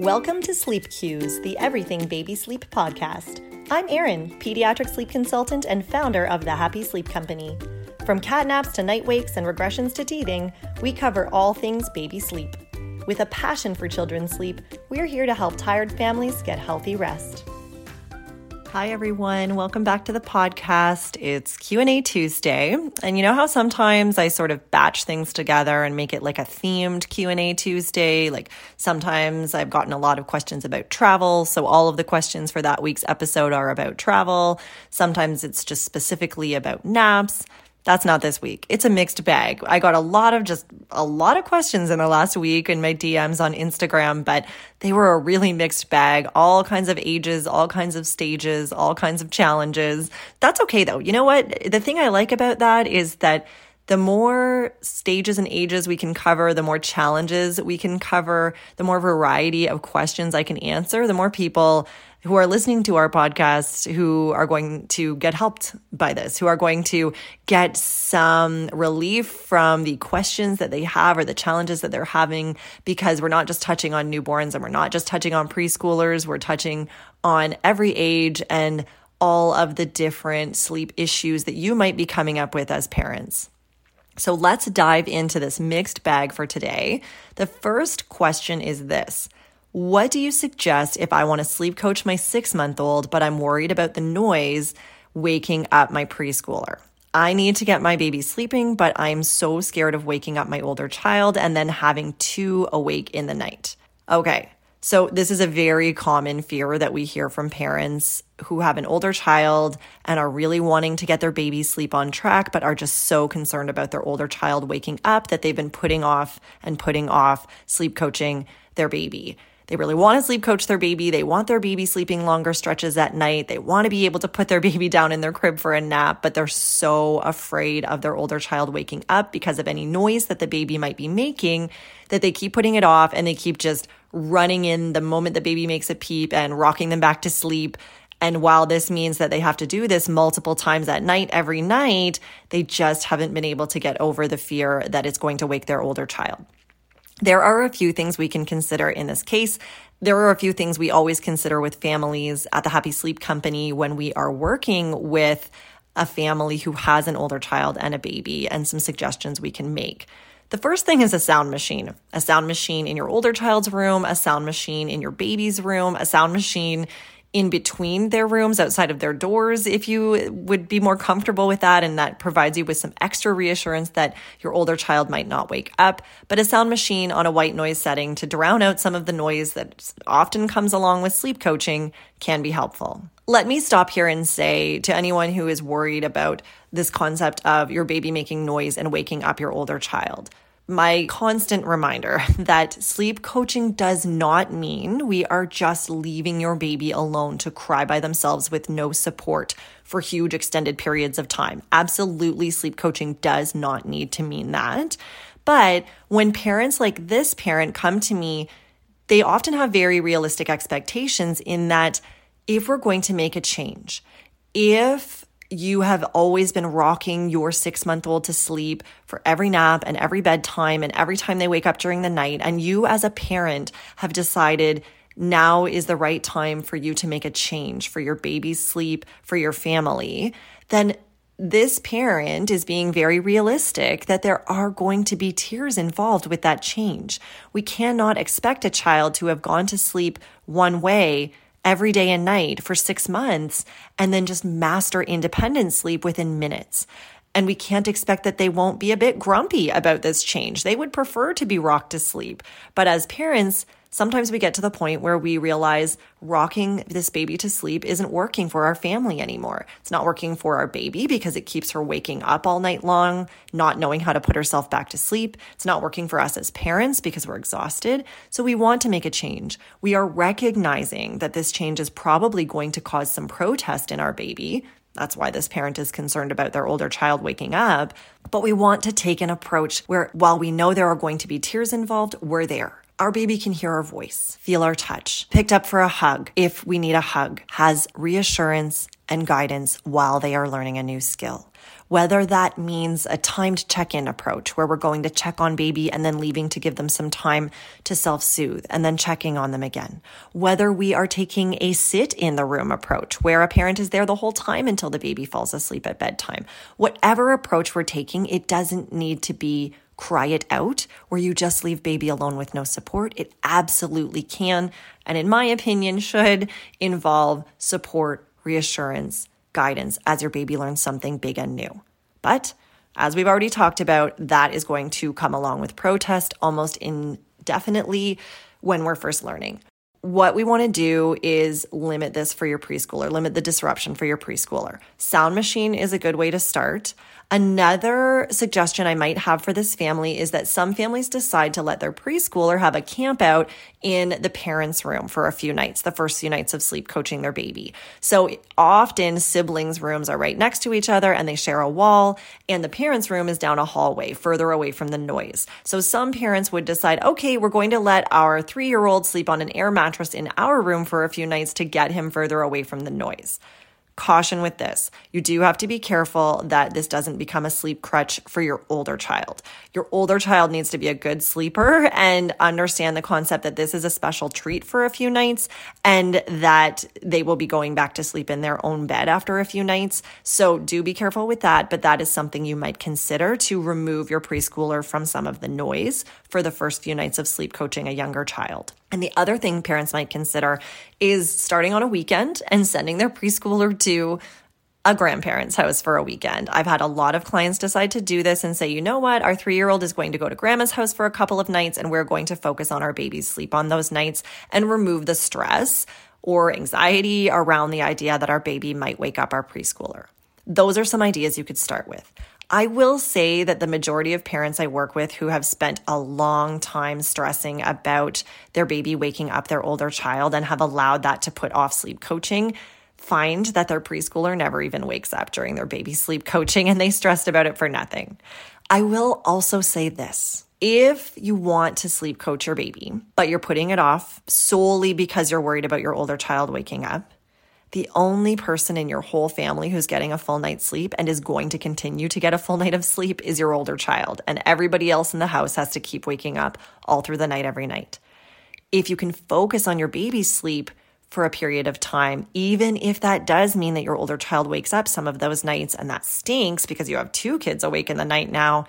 Welcome to Sleep Cues, the Everything Baby Sleep podcast. I'm Erin, pediatric sleep consultant and founder of the Happy Sleep Company. From cat naps to night wakes and regressions to teething, we cover all things baby sleep. With a passion for children's sleep, we're here to help tired families get healthy rest. Hi everyone, welcome back to the podcast. It's Q&A Tuesday. And you know how sometimes I sort of batch things together and make it like a themed Q&A Tuesday? Like sometimes I've gotten a lot of questions about travel, so all of the questions for that week's episode are about travel. Sometimes it's just specifically about naps. That's not this week. It's a mixed bag. I got a lot of just a lot of questions in the last week in my DMs on Instagram, but they were a really mixed bag. All kinds of ages, all kinds of stages, all kinds of challenges. That's okay though. You know what? The thing I like about that is that the more stages and ages we can cover, the more challenges we can cover, the more variety of questions I can answer, the more people who are listening to our podcast who are going to get helped by this, who are going to get some relief from the questions that they have or the challenges that they're having because we're not just touching on newborns and we're not just touching on preschoolers, we're touching on every age and all of the different sleep issues that you might be coming up with as parents. So let's dive into this mixed bag for today. The first question is this what do you suggest if I want to sleep coach my six month old, but I'm worried about the noise waking up my preschooler? I need to get my baby sleeping, but I'm so scared of waking up my older child and then having two awake in the night. Okay, so this is a very common fear that we hear from parents who have an older child and are really wanting to get their baby sleep on track, but are just so concerned about their older child waking up that they've been putting off and putting off sleep coaching their baby. They really want to sleep coach their baby. They want their baby sleeping longer stretches at night. They want to be able to put their baby down in their crib for a nap, but they're so afraid of their older child waking up because of any noise that the baby might be making that they keep putting it off and they keep just running in the moment the baby makes a peep and rocking them back to sleep. And while this means that they have to do this multiple times at night, every night, they just haven't been able to get over the fear that it's going to wake their older child. There are a few things we can consider in this case. There are a few things we always consider with families at the Happy Sleep Company when we are working with a family who has an older child and a baby, and some suggestions we can make. The first thing is a sound machine. A sound machine in your older child's room, a sound machine in your baby's room, a sound machine in between their rooms outside of their doors if you would be more comfortable with that. And that provides you with some extra reassurance that your older child might not wake up. But a sound machine on a white noise setting to drown out some of the noise that often comes along with sleep coaching can be helpful. Let me stop here and say to anyone who is worried about this concept of your baby making noise and waking up your older child my constant reminder that sleep coaching does not mean we are just leaving your baby alone to cry by themselves with no support for huge extended periods of time. Absolutely, sleep coaching does not need to mean that. But when parents like this parent come to me, they often have very realistic expectations in that if we're going to make a change, if you have always been rocking your six month old to sleep for every nap and every bedtime and every time they wake up during the night. And you, as a parent, have decided now is the right time for you to make a change for your baby's sleep, for your family. Then this parent is being very realistic that there are going to be tears involved with that change. We cannot expect a child to have gone to sleep one way every day and night for six months and then just master independent sleep within minutes. And we can't expect that they won't be a bit grumpy about this change. They would prefer to be rocked to sleep. But as parents, sometimes we get to the point where we realize rocking this baby to sleep isn't working for our family anymore. It's not working for our baby because it keeps her waking up all night long, not knowing how to put herself back to sleep. It's not working for us as parents because we're exhausted. So we want to make a change. We are recognizing that this change is probably going to cause some protest in our baby. That's why this parent is concerned about their older child waking up. But we want to take an approach where, while we know there are going to be tears involved, we're there our baby can hear our voice, feel our touch, picked up for a hug if we need a hug, has reassurance and guidance while they are learning a new skill. Whether that means a timed check in approach where we're going to check on baby and then leaving to give them some time to self soothe and then checking on them again. Whether we are taking a sit in the room approach where a parent is there the whole time until the baby falls asleep at bedtime. Whatever approach we're taking, it doesn't need to be cry it out where you just leave baby alone with no support. It absolutely can. And in my opinion, should involve support, reassurance, guidance as your baby learns something big and new. But as we've already talked about, that is going to come along with protest almost indefinitely when we're first learning. What we want to do is limit this for your preschooler, limit the disruption for your preschooler. Sound machine is a good way to start. Another suggestion I might have for this family is that some families decide to let their preschooler have a camp out in the parents' room for a few nights, the first few nights of sleep coaching their baby. So often siblings' rooms are right next to each other and they share a wall, and the parents' room is down a hallway further away from the noise. So some parents would decide, okay, we're going to let our three year old sleep on an air mattress in our room for a few nights to get him further away from the noise. Caution with this. You do have to be careful that this doesn't become a sleep crutch for your older child. Your older child needs to be a good sleeper and understand the concept that this is a special treat for a few nights and that they will be going back to sleep in their own bed after a few nights. So do be careful with that, but that is something you might consider to remove your preschooler from some of the noise for the first few nights of sleep coaching a younger child. And the other thing parents might consider is starting on a weekend and sending their preschooler to a grandparent's house for a weekend. I've had a lot of clients decide to do this and say, you know what, our three year old is going to go to grandma's house for a couple of nights and we're going to focus on our baby's sleep on those nights and remove the stress or anxiety around the idea that our baby might wake up our preschooler. Those are some ideas you could start with. I will say that the majority of parents I work with who have spent a long time stressing about their baby waking up their older child and have allowed that to put off sleep coaching find that their preschooler never even wakes up during their baby sleep coaching and they stressed about it for nothing. I will also say this. If you want to sleep coach your baby, but you're putting it off solely because you're worried about your older child waking up, the only person in your whole family who's getting a full night's sleep and is going to continue to get a full night of sleep is your older child. And everybody else in the house has to keep waking up all through the night every night. If you can focus on your baby's sleep for a period of time, even if that does mean that your older child wakes up some of those nights and that stinks because you have two kids awake in the night now,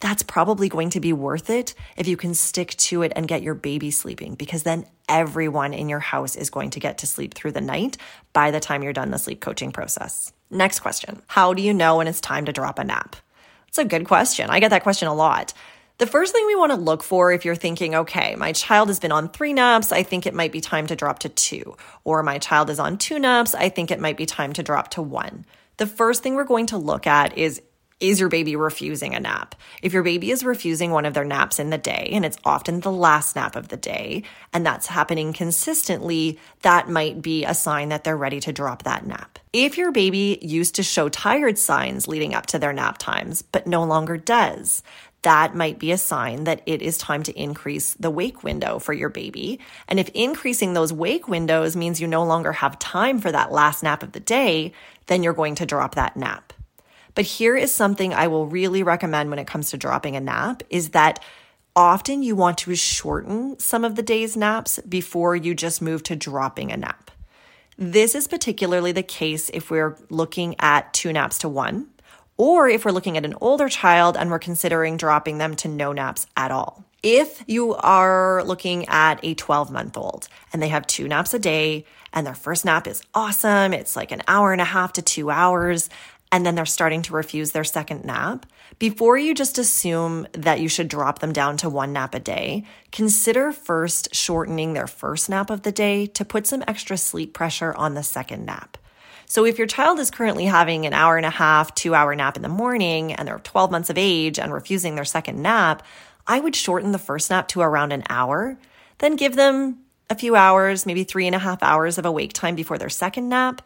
that's probably going to be worth it if you can stick to it and get your baby sleeping because then everyone in your house is going to get to sleep through the night by the time you're done the sleep coaching process. Next question How do you know when it's time to drop a nap? It's a good question. I get that question a lot. The first thing we want to look for if you're thinking, okay, my child has been on three naps, I think it might be time to drop to two. Or my child is on two naps, I think it might be time to drop to one. The first thing we're going to look at is is your baby refusing a nap? If your baby is refusing one of their naps in the day, and it's often the last nap of the day, and that's happening consistently, that might be a sign that they're ready to drop that nap. If your baby used to show tired signs leading up to their nap times, but no longer does, that might be a sign that it is time to increase the wake window for your baby. And if increasing those wake windows means you no longer have time for that last nap of the day, then you're going to drop that nap. But here is something I will really recommend when it comes to dropping a nap is that often you want to shorten some of the day's naps before you just move to dropping a nap. This is particularly the case if we're looking at two naps to one, or if we're looking at an older child and we're considering dropping them to no naps at all. If you are looking at a 12 month old and they have two naps a day and their first nap is awesome, it's like an hour and a half to two hours, and then they're starting to refuse their second nap, before you just assume that you should drop them down to one nap a day, consider first shortening their first nap of the day to put some extra sleep pressure on the second nap. So if your child is currently having an hour and a half, two hour nap in the morning, and they're 12 months of age and refusing their second nap, I would shorten the first nap to around an hour, then give them a few hours, maybe three and a half hours of awake time before their second nap,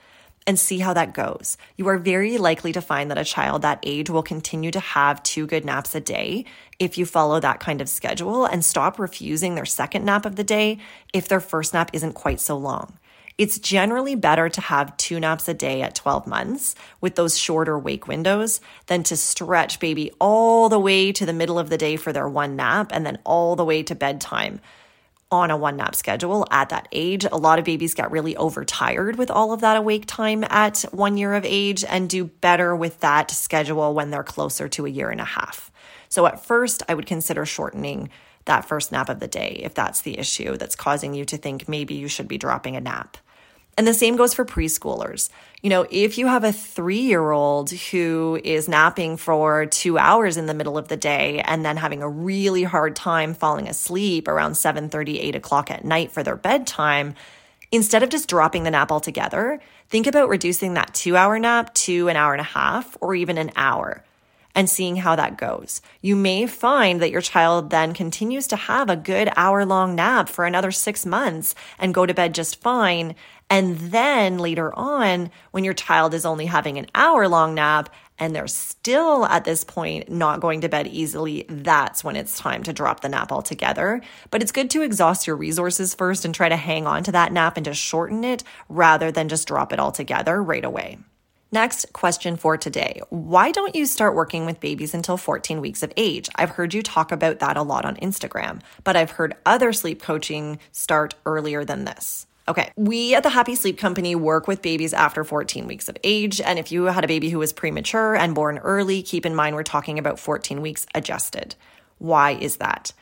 and see how that goes. You are very likely to find that a child that age will continue to have two good naps a day if you follow that kind of schedule and stop refusing their second nap of the day if their first nap isn't quite so long. It's generally better to have two naps a day at 12 months with those shorter wake windows than to stretch baby all the way to the middle of the day for their one nap and then all the way to bedtime on a one nap schedule at that age. A lot of babies get really overtired with all of that awake time at one year of age and do better with that schedule when they're closer to a year and a half. So at first, I would consider shortening that first nap of the day if that's the issue that's causing you to think maybe you should be dropping a nap. And the same goes for preschoolers. You know, if you have a three year old who is napping for two hours in the middle of the day and then having a really hard time falling asleep around 7 30, 8 o'clock at night for their bedtime, instead of just dropping the nap altogether, think about reducing that two hour nap to an hour and a half or even an hour and seeing how that goes. You may find that your child then continues to have a good hour long nap for another six months and go to bed just fine. And then later on, when your child is only having an hour long nap and they're still at this point not going to bed easily, that's when it's time to drop the nap altogether. But it's good to exhaust your resources first and try to hang on to that nap and to shorten it rather than just drop it altogether right away. Next question for today. Why don't you start working with babies until 14 weeks of age? I've heard you talk about that a lot on Instagram, but I've heard other sleep coaching start earlier than this. Okay, we at the Happy Sleep Company work with babies after 14 weeks of age. And if you had a baby who was premature and born early, keep in mind we're talking about 14 weeks adjusted. Why is that?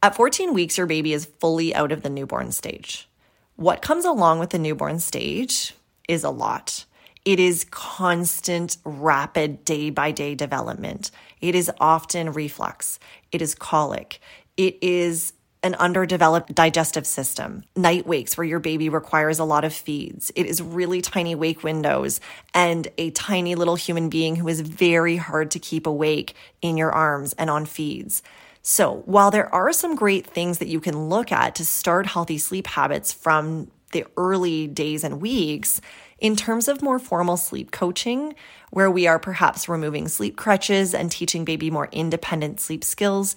At 14 weeks, your baby is fully out of the newborn stage. What comes along with the newborn stage is a lot. It is constant, rapid, day by day development. It is often reflux. It is colic. It is an underdeveloped digestive system, night wakes where your baby requires a lot of feeds. It is really tiny wake windows and a tiny little human being who is very hard to keep awake in your arms and on feeds. So, while there are some great things that you can look at to start healthy sleep habits from the early days and weeks, in terms of more formal sleep coaching, where we are perhaps removing sleep crutches and teaching baby more independent sleep skills,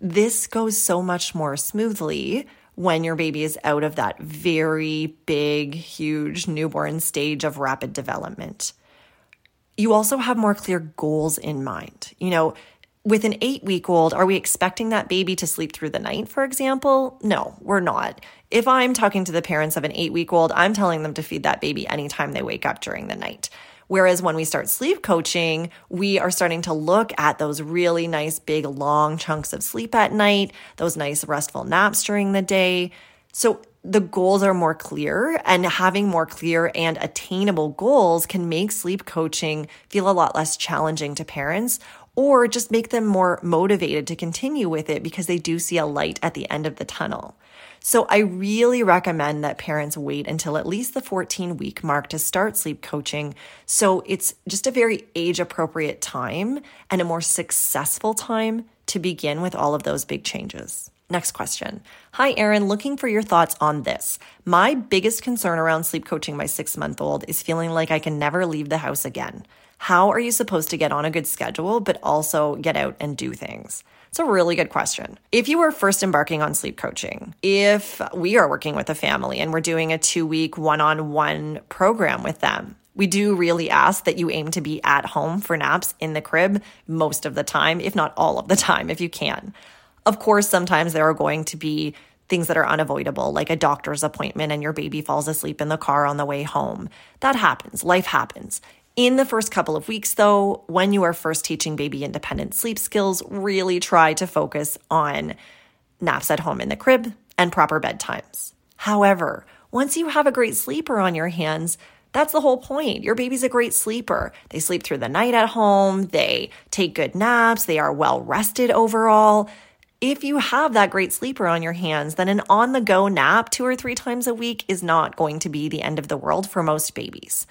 this goes so much more smoothly when your baby is out of that very big, huge newborn stage of rapid development. You also have more clear goals in mind. You know, with an eight week old, are we expecting that baby to sleep through the night, for example? No, we're not. If I'm talking to the parents of an eight week old, I'm telling them to feed that baby anytime they wake up during the night. Whereas when we start sleep coaching, we are starting to look at those really nice, big, long chunks of sleep at night, those nice, restful naps during the day. So the goals are more clear, and having more clear and attainable goals can make sleep coaching feel a lot less challenging to parents or just make them more motivated to continue with it because they do see a light at the end of the tunnel. So I really recommend that parents wait until at least the 14 week mark to start sleep coaching. So it's just a very age appropriate time and a more successful time to begin with all of those big changes. Next question. Hi, Erin, looking for your thoughts on this. My biggest concern around sleep coaching my six month old is feeling like I can never leave the house again. How are you supposed to get on a good schedule, but also get out and do things? It's a really good question. If you are first embarking on sleep coaching, if we are working with a family and we're doing a two week one on one program with them, we do really ask that you aim to be at home for naps in the crib most of the time, if not all of the time, if you can. Of course, sometimes there are going to be things that are unavoidable, like a doctor's appointment and your baby falls asleep in the car on the way home. That happens. Life happens. In the first couple of weeks, though, when you are first teaching baby independent sleep skills, really try to focus on naps at home in the crib and proper bedtimes. However, once you have a great sleeper on your hands, that's the whole point. Your baby's a great sleeper. They sleep through the night at home, they take good naps, they are well rested overall. If you have that great sleeper on your hands, then an on the go nap two or three times a week is not going to be the end of the world for most babies.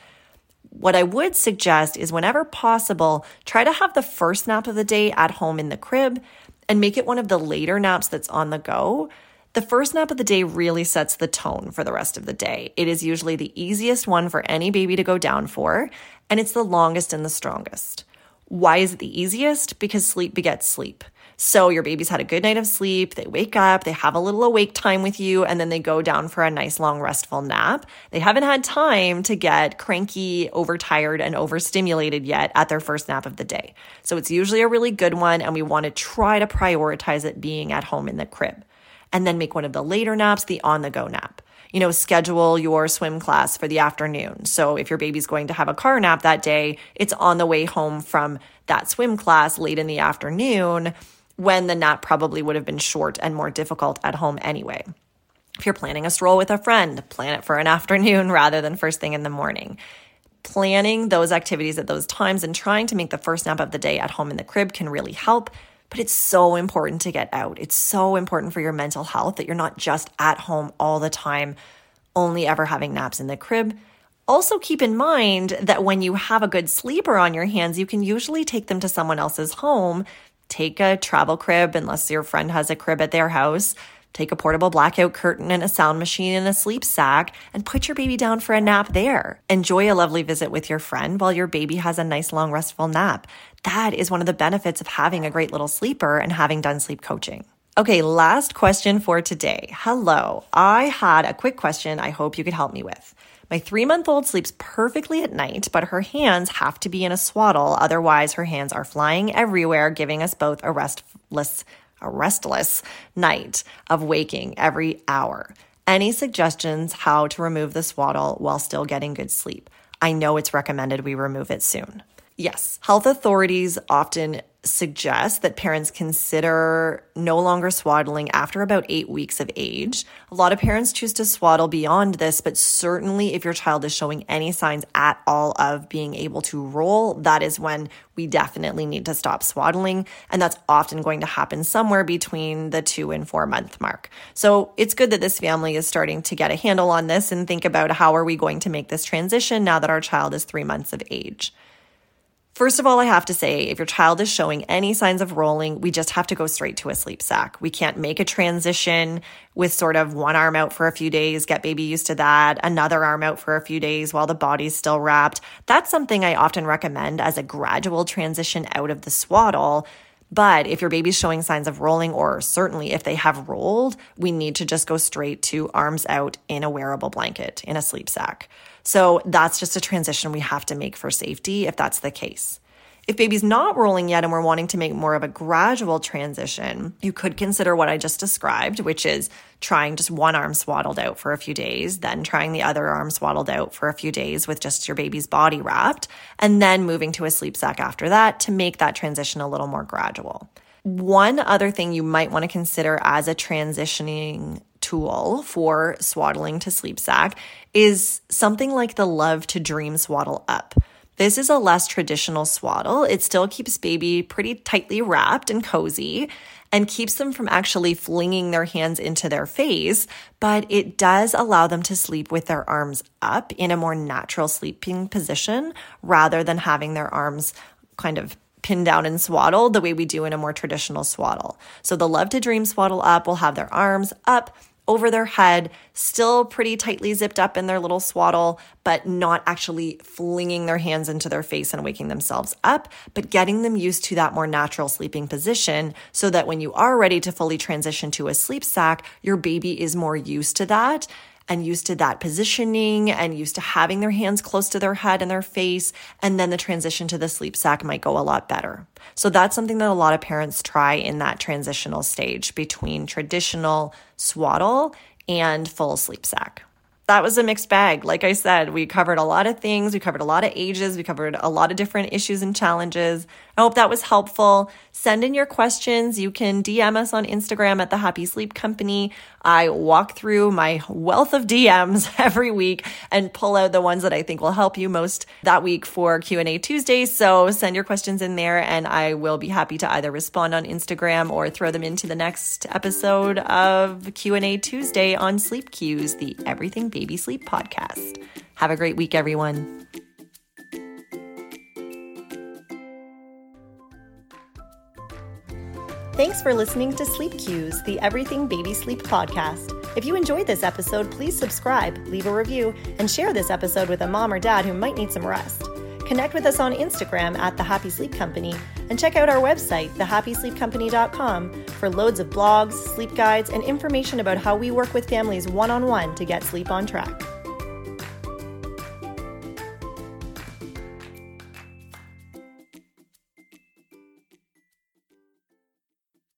What I would suggest is whenever possible, try to have the first nap of the day at home in the crib and make it one of the later naps that's on the go. The first nap of the day really sets the tone for the rest of the day. It is usually the easiest one for any baby to go down for, and it's the longest and the strongest. Why is it the easiest? Because sleep begets sleep. So your baby's had a good night of sleep, they wake up, they have a little awake time with you, and then they go down for a nice long restful nap. They haven't had time to get cranky, overtired, and overstimulated yet at their first nap of the day. So it's usually a really good one, and we want to try to prioritize it being at home in the crib. And then make one of the later naps the on the go nap you know, schedule your swim class for the afternoon. So if your baby's going to have a car nap that day, it's on the way home from that swim class late in the afternoon when the nap probably would have been short and more difficult at home anyway. If you're planning a stroll with a friend, plan it for an afternoon rather than first thing in the morning. Planning those activities at those times and trying to make the first nap of the day at home in the crib can really help but it's so important to get out. It's so important for your mental health that you're not just at home all the time, only ever having naps in the crib. Also, keep in mind that when you have a good sleeper on your hands, you can usually take them to someone else's home. Take a travel crib, unless your friend has a crib at their house. Take a portable blackout curtain and a sound machine and a sleep sack and put your baby down for a nap there. Enjoy a lovely visit with your friend while your baby has a nice long restful nap. That is one of the benefits of having a great little sleeper and having done sleep coaching. Okay, last question for today. Hello. I had a quick question I hope you could help me with. My three month old sleeps perfectly at night, but her hands have to be in a swaddle. Otherwise, her hands are flying everywhere, giving us both a restless a restless night of waking every hour. Any suggestions how to remove the swaddle while still getting good sleep? I know it's recommended we remove it soon. Yes, health authorities often suggest that parents consider no longer swaddling after about eight weeks of age. A lot of parents choose to swaddle beyond this, but certainly if your child is showing any signs at all of being able to roll, that is when we definitely need to stop swaddling. And that's often going to happen somewhere between the two and four month mark. So it's good that this family is starting to get a handle on this and think about how are we going to make this transition now that our child is three months of age. First of all, I have to say, if your child is showing any signs of rolling, we just have to go straight to a sleep sack. We can't make a transition with sort of one arm out for a few days, get baby used to that, another arm out for a few days while the body's still wrapped. That's something I often recommend as a gradual transition out of the swaddle. But if your baby's showing signs of rolling, or certainly if they have rolled, we need to just go straight to arms out in a wearable blanket, in a sleep sack. So that's just a transition we have to make for safety if that's the case. If baby's not rolling yet and we're wanting to make more of a gradual transition, you could consider what I just described, which is trying just one arm swaddled out for a few days, then trying the other arm swaddled out for a few days with just your baby's body wrapped, and then moving to a sleep sack after that to make that transition a little more gradual. One other thing you might want to consider as a transitioning tool for swaddling to sleep sack is something like the Love to Dream Swaddle Up. This is a less traditional swaddle. It still keeps baby pretty tightly wrapped and cozy and keeps them from actually flinging their hands into their face, but it does allow them to sleep with their arms up in a more natural sleeping position rather than having their arms kind of pinned down and swaddled the way we do in a more traditional swaddle. So the Love to Dream swaddle up will have their arms up over their head, still pretty tightly zipped up in their little swaddle, but not actually flinging their hands into their face and waking themselves up, but getting them used to that more natural sleeping position so that when you are ready to fully transition to a sleep sack, your baby is more used to that and used to that positioning and used to having their hands close to their head and their face. And then the transition to the sleep sack might go a lot better. So that's something that a lot of parents try in that transitional stage between traditional swaddle and full sleep sack that was a mixed bag. Like I said, we covered a lot of things. We covered a lot of ages. We covered a lot of different issues and challenges. I hope that was helpful. Send in your questions. You can DM us on Instagram at the Happy Sleep Company. I walk through my wealth of DMs every week and pull out the ones that I think will help you most that week for Q&A Tuesday. So send your questions in there and I will be happy to either respond on Instagram or throw them into the next episode of Q&A Tuesday on Sleep Cues, the Everything Baby Sleep podcast. Have a great week, everyone. Thanks for listening to Sleep Cues, the Everything Baby Sleep podcast. If you enjoyed this episode, please subscribe, leave a review, and share this episode with a mom or dad who might need some rest. Connect with us on Instagram at The Happy Sleep Company And check out our website, thehappysleepcompany.com, for loads of blogs, sleep guides, and information about how we work with families one on one to get sleep on track.